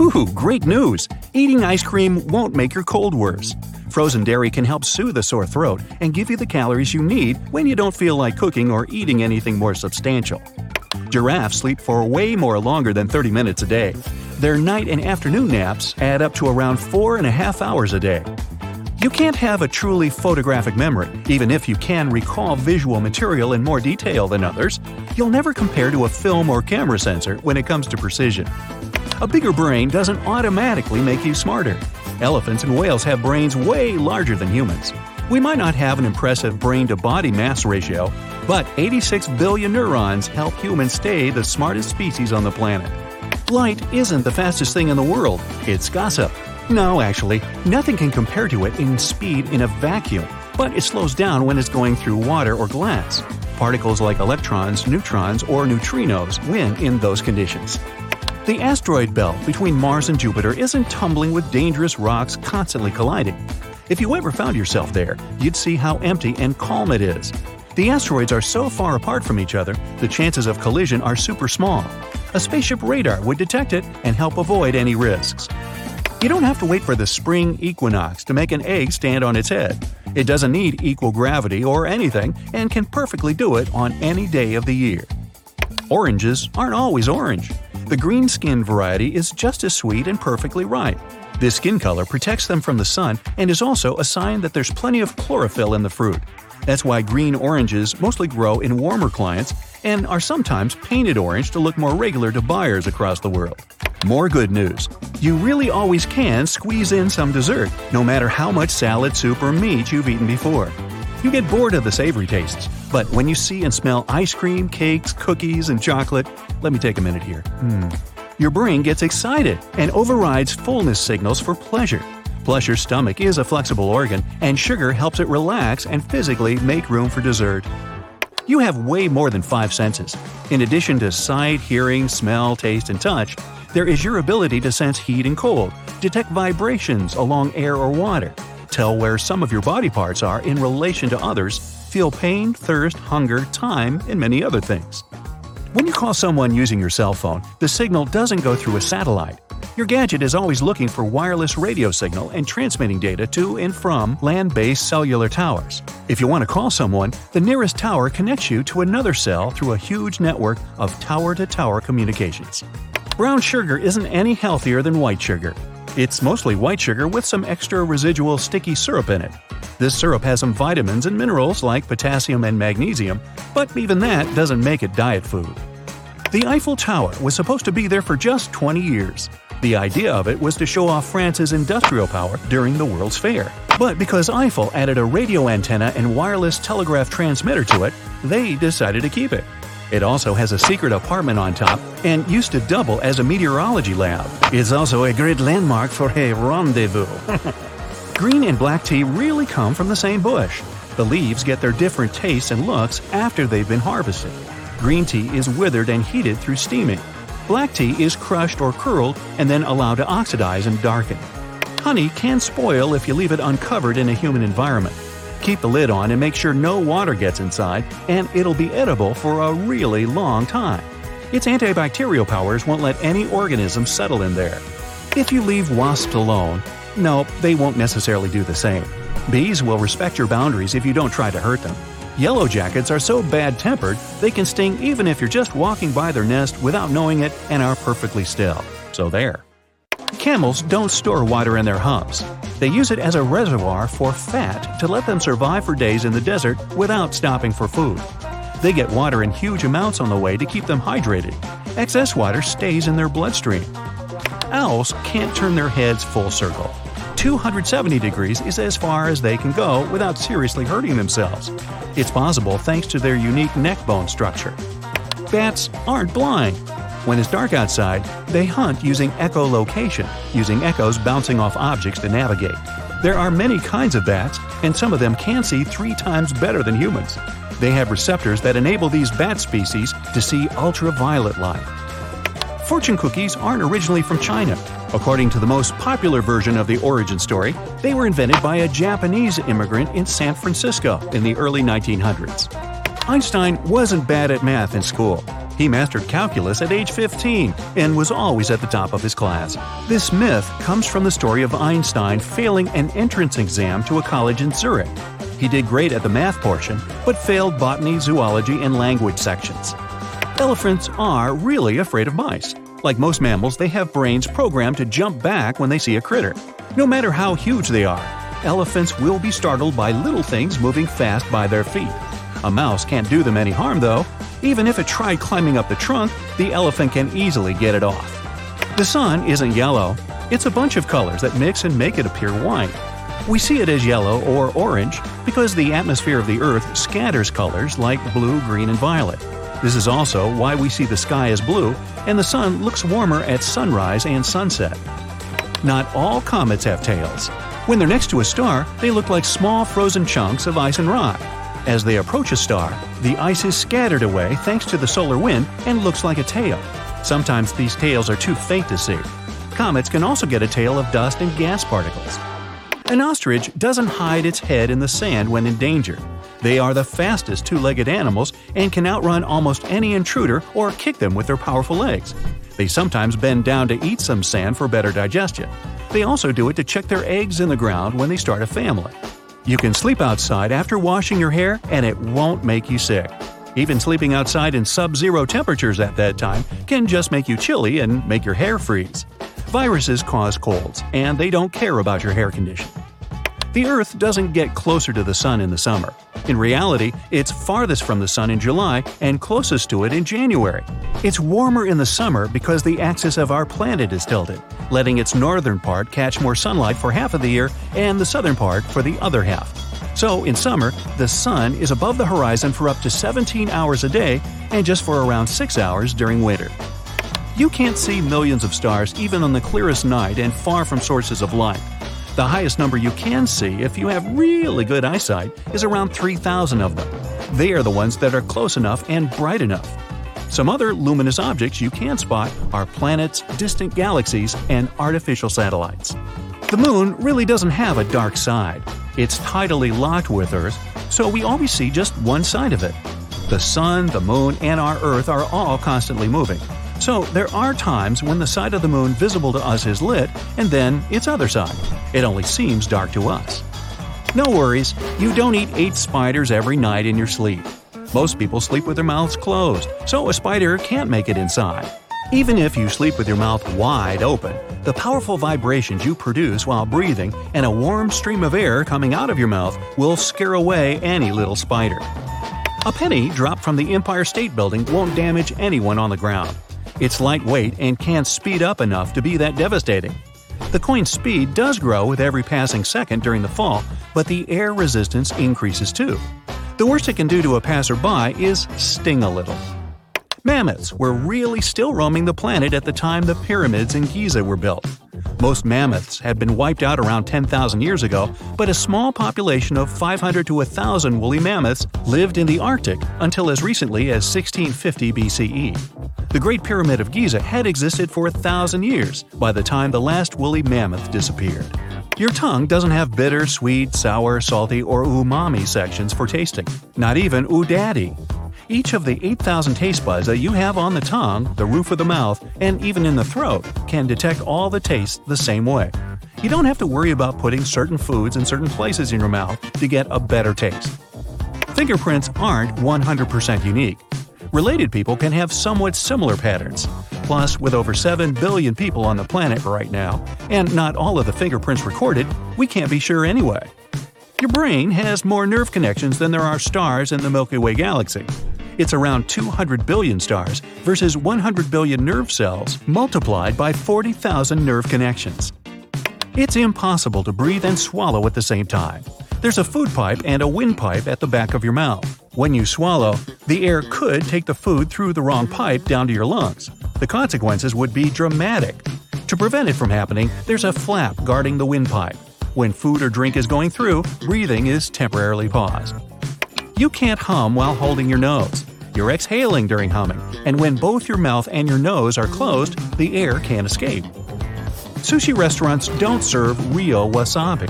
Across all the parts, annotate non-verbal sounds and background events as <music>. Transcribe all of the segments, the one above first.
Ooh, great news! Eating ice cream won't make your cold worse. Frozen dairy can help soothe a sore throat and give you the calories you need when you don't feel like cooking or eating anything more substantial. Giraffes sleep for way more longer than 30 minutes a day. Their night and afternoon naps add up to around four and a half hours a day. You can't have a truly photographic memory, even if you can recall visual material in more detail than others. You'll never compare to a film or camera sensor when it comes to precision. A bigger brain doesn't automatically make you smarter. Elephants and whales have brains way larger than humans. We might not have an impressive brain to body mass ratio, but 86 billion neurons help humans stay the smartest species on the planet. Light isn't the fastest thing in the world, it's gossip. No, actually, nothing can compare to it in speed in a vacuum, but it slows down when it's going through water or glass. Particles like electrons, neutrons, or neutrinos win in those conditions. The asteroid belt between Mars and Jupiter isn't tumbling with dangerous rocks constantly colliding. If you ever found yourself there, you'd see how empty and calm it is. The asteroids are so far apart from each other, the chances of collision are super small. A spaceship radar would detect it and help avoid any risks. You don't have to wait for the spring equinox to make an egg stand on its head. It doesn't need equal gravity or anything and can perfectly do it on any day of the year. Oranges aren't always orange. The green skin variety is just as sweet and perfectly ripe. This skin color protects them from the sun and is also a sign that there's plenty of chlorophyll in the fruit. That's why green oranges mostly grow in warmer climates and are sometimes painted orange to look more regular to buyers across the world. More good news. You really always can squeeze in some dessert, no matter how much salad, soup, or meat you've eaten before. You get bored of the savory tastes, but when you see and smell ice cream, cakes, cookies, and chocolate, let me take a minute here. Hmm. Your brain gets excited and overrides fullness signals for pleasure. Plus, your stomach is a flexible organ, and sugar helps it relax and physically make room for dessert. You have way more than five senses. In addition to sight, hearing, smell, taste, and touch, there is your ability to sense heat and cold, detect vibrations along air or water, tell where some of your body parts are in relation to others, feel pain, thirst, hunger, time, and many other things. When you call someone using your cell phone, the signal doesn't go through a satellite. Your gadget is always looking for wireless radio signal and transmitting data to and from land based cellular towers. If you want to call someone, the nearest tower connects you to another cell through a huge network of tower to tower communications. Brown sugar isn't any healthier than white sugar. It's mostly white sugar with some extra residual sticky syrup in it. This syrup has some vitamins and minerals like potassium and magnesium, but even that doesn't make it diet food. The Eiffel Tower was supposed to be there for just 20 years. The idea of it was to show off France's industrial power during the World's Fair. But because Eiffel added a radio antenna and wireless telegraph transmitter to it, they decided to keep it. It also has a secret apartment on top and used to double as a meteorology lab. It's also a great landmark for a rendezvous. <laughs> Green and black tea really come from the same bush. The leaves get their different tastes and looks after they've been harvested. Green tea is withered and heated through steaming. Black tea is crushed or curled and then allowed to oxidize and darken. Honey can spoil if you leave it uncovered in a human environment. Keep the lid on and make sure no water gets inside, and it'll be edible for a really long time. Its antibacterial powers won't let any organism settle in there. If you leave wasps alone, no, they won't necessarily do the same. Bees will respect your boundaries if you don't try to hurt them. Yellow jackets are so bad tempered, they can sting even if you're just walking by their nest without knowing it and are perfectly still. So there. Camels don't store water in their humps. They use it as a reservoir for fat to let them survive for days in the desert without stopping for food. They get water in huge amounts on the way to keep them hydrated. Excess water stays in their bloodstream. Owls can't turn their heads full circle. 270 degrees is as far as they can go without seriously hurting themselves. It's possible thanks to their unique neck bone structure. Bats aren't blind. When it's dark outside, they hunt using echolocation, using echoes bouncing off objects to navigate. There are many kinds of bats, and some of them can see three times better than humans. They have receptors that enable these bat species to see ultraviolet light. Fortune cookies aren't originally from China. According to the most popular version of the origin story, they were invented by a Japanese immigrant in San Francisco in the early 1900s. Einstein wasn't bad at math in school. He mastered calculus at age 15 and was always at the top of his class. This myth comes from the story of Einstein failing an entrance exam to a college in Zurich. He did great at the math portion, but failed botany, zoology, and language sections. Elephants are really afraid of mice. Like most mammals, they have brains programmed to jump back when they see a critter. No matter how huge they are, elephants will be startled by little things moving fast by their feet. A mouse can't do them any harm, though. Even if it tried climbing up the trunk, the elephant can easily get it off. The sun isn't yellow, it's a bunch of colors that mix and make it appear white. We see it as yellow or orange because the atmosphere of the Earth scatters colors like blue, green, and violet. This is also why we see the sky as blue and the sun looks warmer at sunrise and sunset. Not all comets have tails. When they're next to a star, they look like small frozen chunks of ice and rock. As they approach a star, the ice is scattered away thanks to the solar wind and looks like a tail. Sometimes these tails are too faint to see. Comets can also get a tail of dust and gas particles. An ostrich doesn't hide its head in the sand when in danger. They are the fastest two legged animals and can outrun almost any intruder or kick them with their powerful legs. They sometimes bend down to eat some sand for better digestion. They also do it to check their eggs in the ground when they start a family. You can sleep outside after washing your hair and it won't make you sick. Even sleeping outside in sub zero temperatures at that time can just make you chilly and make your hair freeze. Viruses cause colds, and they don't care about your hair condition. The Earth doesn't get closer to the Sun in the summer. In reality, it's farthest from the Sun in July and closest to it in January. It's warmer in the summer because the axis of our planet is tilted, letting its northern part catch more sunlight for half of the year and the southern part for the other half. So, in summer, the sun is above the horizon for up to 17 hours a day and just for around 6 hours during winter. You can't see millions of stars even on the clearest night and far from sources of light. The highest number you can see if you have really good eyesight is around 3,000 of them. They are the ones that are close enough and bright enough. Some other luminous objects you can spot are planets, distant galaxies, and artificial satellites. The moon really doesn't have a dark side. It's tidally locked with Earth, so we always see just one side of it. The sun, the moon, and our Earth are all constantly moving. So there are times when the side of the moon visible to us is lit, and then its other side. It only seems dark to us. No worries, you don't eat eight spiders every night in your sleep. Most people sleep with their mouths closed, so a spider can't make it inside. Even if you sleep with your mouth wide open, the powerful vibrations you produce while breathing and a warm stream of air coming out of your mouth will scare away any little spider. A penny dropped from the Empire State Building won't damage anyone on the ground. It's lightweight and can't speed up enough to be that devastating. The coin's speed does grow with every passing second during the fall, but the air resistance increases too. The worst it can do to a passerby is sting a little. Mammoths were really still roaming the planet at the time the pyramids in Giza were built. Most mammoths had been wiped out around 10,000 years ago, but a small population of 500 to 1,000 woolly mammoths lived in the Arctic until as recently as 1650 BCE. The Great Pyramid of Giza had existed for a thousand years by the time the last woolly mammoth disappeared. Your tongue doesn't have bitter, sweet, sour, salty, or umami sections for tasting, not even ooh daddy. Each of the 8,000 taste buds that you have on the tongue, the roof of the mouth, and even in the throat can detect all the tastes the same way. You don't have to worry about putting certain foods in certain places in your mouth to get a better taste. Fingerprints aren't 100% unique. Related people can have somewhat similar patterns. Plus, with over 7 billion people on the planet right now, and not all of the fingerprints recorded, we can't be sure anyway. Your brain has more nerve connections than there are stars in the Milky Way galaxy. It's around 200 billion stars versus 100 billion nerve cells multiplied by 40,000 nerve connections. It's impossible to breathe and swallow at the same time. There's a food pipe and a windpipe at the back of your mouth. When you swallow, the air could take the food through the wrong pipe down to your lungs. The consequences would be dramatic. To prevent it from happening, there's a flap guarding the windpipe. When food or drink is going through, breathing is temporarily paused. You can't hum while holding your nose. You're exhaling during humming, and when both your mouth and your nose are closed, the air can't escape. Sushi restaurants don't serve real wasabi.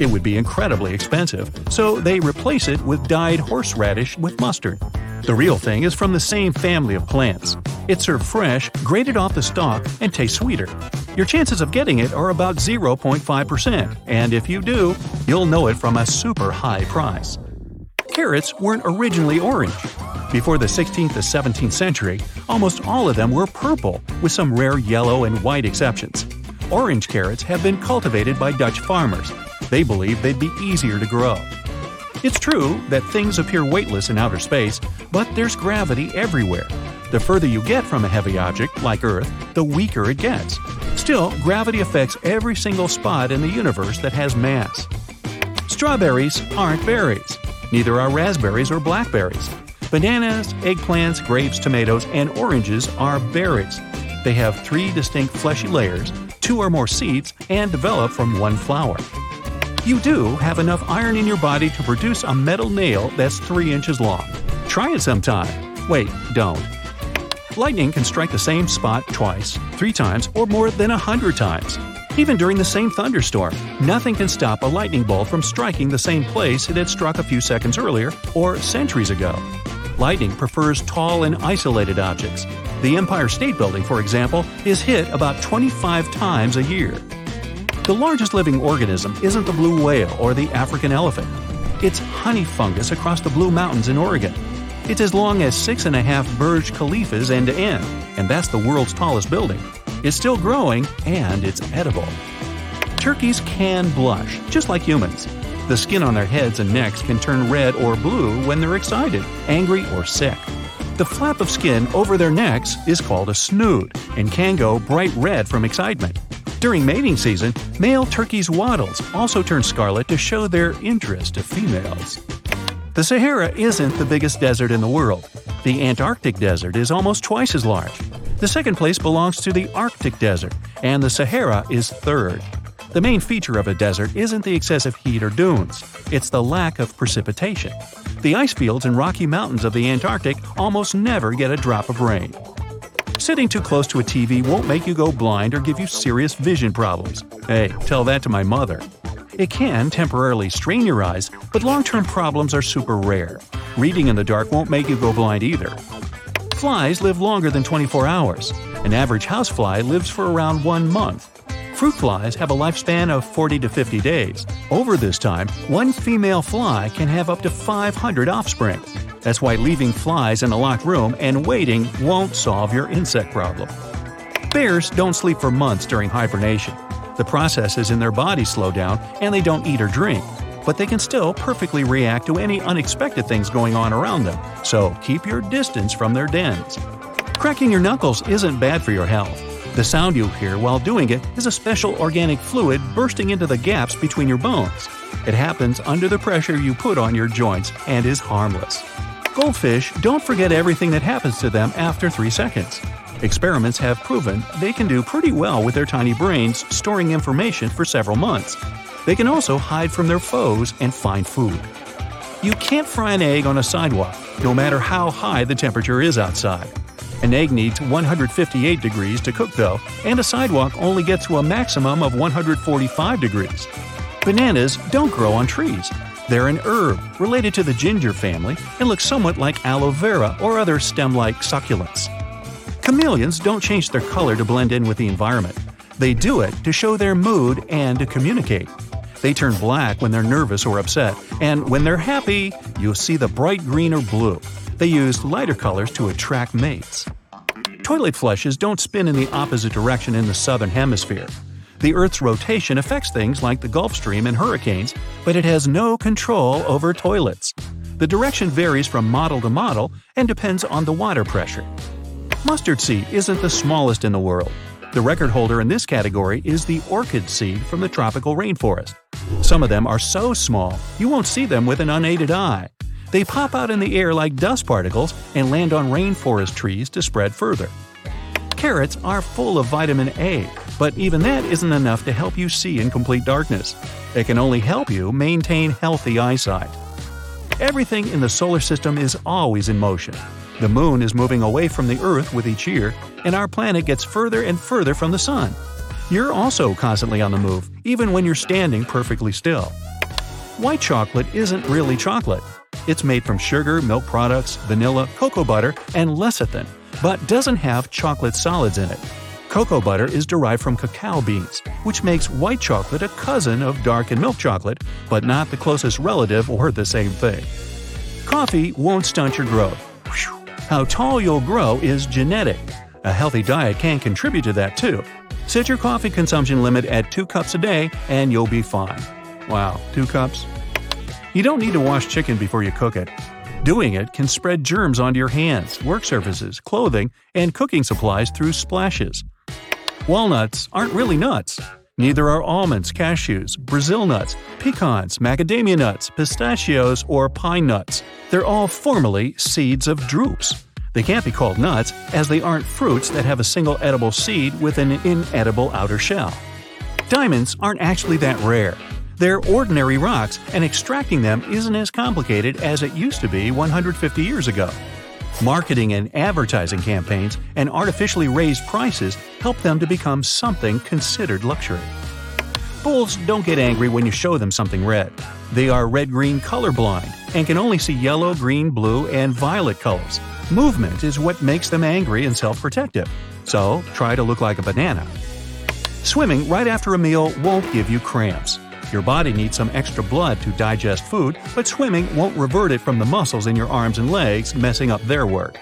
It would be incredibly expensive, so they replace it with dyed horseradish with mustard. The real thing is from the same family of plants. It's served fresh, grated off the stalk, and tastes sweeter. Your chances of getting it are about 0.5%, and if you do, you'll know it from a super high price. Carrots weren't originally orange. Before the 16th to 17th century, almost all of them were purple, with some rare yellow and white exceptions. Orange carrots have been cultivated by Dutch farmers. They believe they'd be easier to grow. It's true that things appear weightless in outer space, but there's gravity everywhere. The further you get from a heavy object, like Earth, the weaker it gets. Still, gravity affects every single spot in the universe that has mass. Strawberries aren't berries. Neither are raspberries or blackberries. Bananas, eggplants, grapes, tomatoes, and oranges are berries. They have three distinct fleshy layers, two or more seeds, and develop from one flower. You do have enough iron in your body to produce a metal nail that's 3 inches long. Try it sometime. Wait, don't. Lightning can strike the same spot twice, three times, or more than a hundred times. Even during the same thunderstorm, nothing can stop a lightning bolt from striking the same place it had struck a few seconds earlier or centuries ago. Lightning prefers tall and isolated objects. The Empire State Building, for example, is hit about 25 times a year. The largest living organism isn't the blue whale or the African elephant. It's honey fungus across the Blue Mountains in Oregon. It's as long as six and a half Burj Khalifas end to end, and that's the world's tallest building. It's still growing, and it's edible. Turkeys can blush, just like humans. The skin on their heads and necks can turn red or blue when they're excited, angry, or sick. The flap of skin over their necks is called a snood and can go bright red from excitement. During mating season, male turkeys' wattles also turn scarlet to show their interest to females. The Sahara isn't the biggest desert in the world. The Antarctic desert is almost twice as large. The second place belongs to the Arctic Desert, and the Sahara is third. The main feature of a desert isn't the excessive heat or dunes, it's the lack of precipitation. The ice fields and rocky mountains of the Antarctic almost never get a drop of rain. Sitting too close to a TV won't make you go blind or give you serious vision problems. Hey, tell that to my mother. It can temporarily strain your eyes, but long term problems are super rare. Reading in the dark won't make you go blind either. Flies live longer than 24 hours. An average housefly lives for around one month. Fruit flies have a lifespan of 40 to 50 days. Over this time, one female fly can have up to 500 offspring. That's why leaving flies in a locked room and waiting won't solve your insect problem. Bears don't sleep for months during hibernation. The processes in their bodies slow down and they don't eat or drink but they can still perfectly react to any unexpected things going on around them, so keep your distance from their dens. Cracking your knuckles isn't bad for your health. The sound you hear while doing it is a special organic fluid bursting into the gaps between your bones. It happens under the pressure you put on your joints and is harmless. Goldfish don't forget everything that happens to them after 3 seconds. Experiments have proven they can do pretty well with their tiny brains storing information for several months. They can also hide from their foes and find food. You can't fry an egg on a sidewalk, no matter how high the temperature is outside. An egg needs 158 degrees to cook, though, and a sidewalk only gets to a maximum of 145 degrees. Bananas don't grow on trees. They're an herb related to the ginger family and look somewhat like aloe vera or other stem like succulents. Chameleons don't change their color to blend in with the environment. They do it to show their mood and to communicate. They turn black when they're nervous or upset, and when they're happy, you'll see the bright green or blue. They use lighter colors to attract mates. Toilet flushes don't spin in the opposite direction in the southern hemisphere. The Earth's rotation affects things like the Gulf Stream and hurricanes, but it has no control over toilets. The direction varies from model to model and depends on the water pressure. Mustard seed isn't the smallest in the world. The record holder in this category is the orchid seed from the tropical rainforest. Some of them are so small you won't see them with an unaided eye. They pop out in the air like dust particles and land on rainforest trees to spread further. Carrots are full of vitamin A, but even that isn't enough to help you see in complete darkness. It can only help you maintain healthy eyesight. Everything in the solar system is always in motion. The moon is moving away from the Earth with each year, and our planet gets further and further from the sun. You're also constantly on the move, even when you're standing perfectly still. White chocolate isn't really chocolate. It's made from sugar, milk products, vanilla, cocoa butter, and lecithin, but doesn't have chocolate solids in it. Cocoa butter is derived from cacao beans, which makes white chocolate a cousin of dark and milk chocolate, but not the closest relative or the same thing. Coffee won't stunt your growth. How tall you'll grow is genetic. A healthy diet can contribute to that too. Set your coffee consumption limit at 2 cups a day and you'll be fine. Wow, 2 cups? You don't need to wash chicken before you cook it. Doing it can spread germs onto your hands, work surfaces, clothing, and cooking supplies through splashes. Walnuts aren't really nuts. Neither are almonds, cashews, Brazil nuts, pecans, macadamia nuts, pistachios, or pine nuts. They're all formally seeds of drupes. They can't be called nuts, as they aren't fruits that have a single edible seed with an inedible outer shell. Diamonds aren't actually that rare. They're ordinary rocks, and extracting them isn't as complicated as it used to be 150 years ago. Marketing and advertising campaigns and artificially raised prices help them to become something considered luxury. Bulls don't get angry when you show them something red. They are red green colorblind and can only see yellow, green, blue, and violet colors. Movement is what makes them angry and self protective. So, try to look like a banana. Swimming right after a meal won't give you cramps. Your body needs some extra blood to digest food, but swimming won't revert it from the muscles in your arms and legs, messing up their work.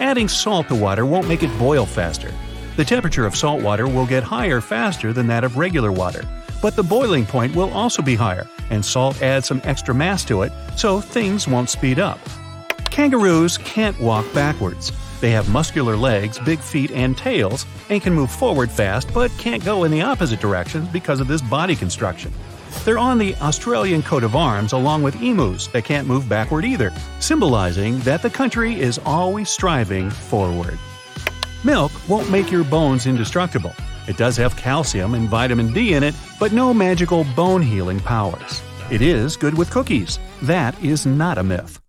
Adding salt to water won't make it boil faster. The temperature of salt water will get higher faster than that of regular water, but the boiling point will also be higher, and salt adds some extra mass to it, so things won't speed up. Kangaroos can't walk backwards. They have muscular legs, big feet, and tails, and can move forward fast but can't go in the opposite direction because of this body construction. They're on the Australian coat of arms along with emus that can't move backward either, symbolizing that the country is always striving forward. Milk won't make your bones indestructible. It does have calcium and vitamin D in it, but no magical bone healing powers. It is good with cookies. That is not a myth.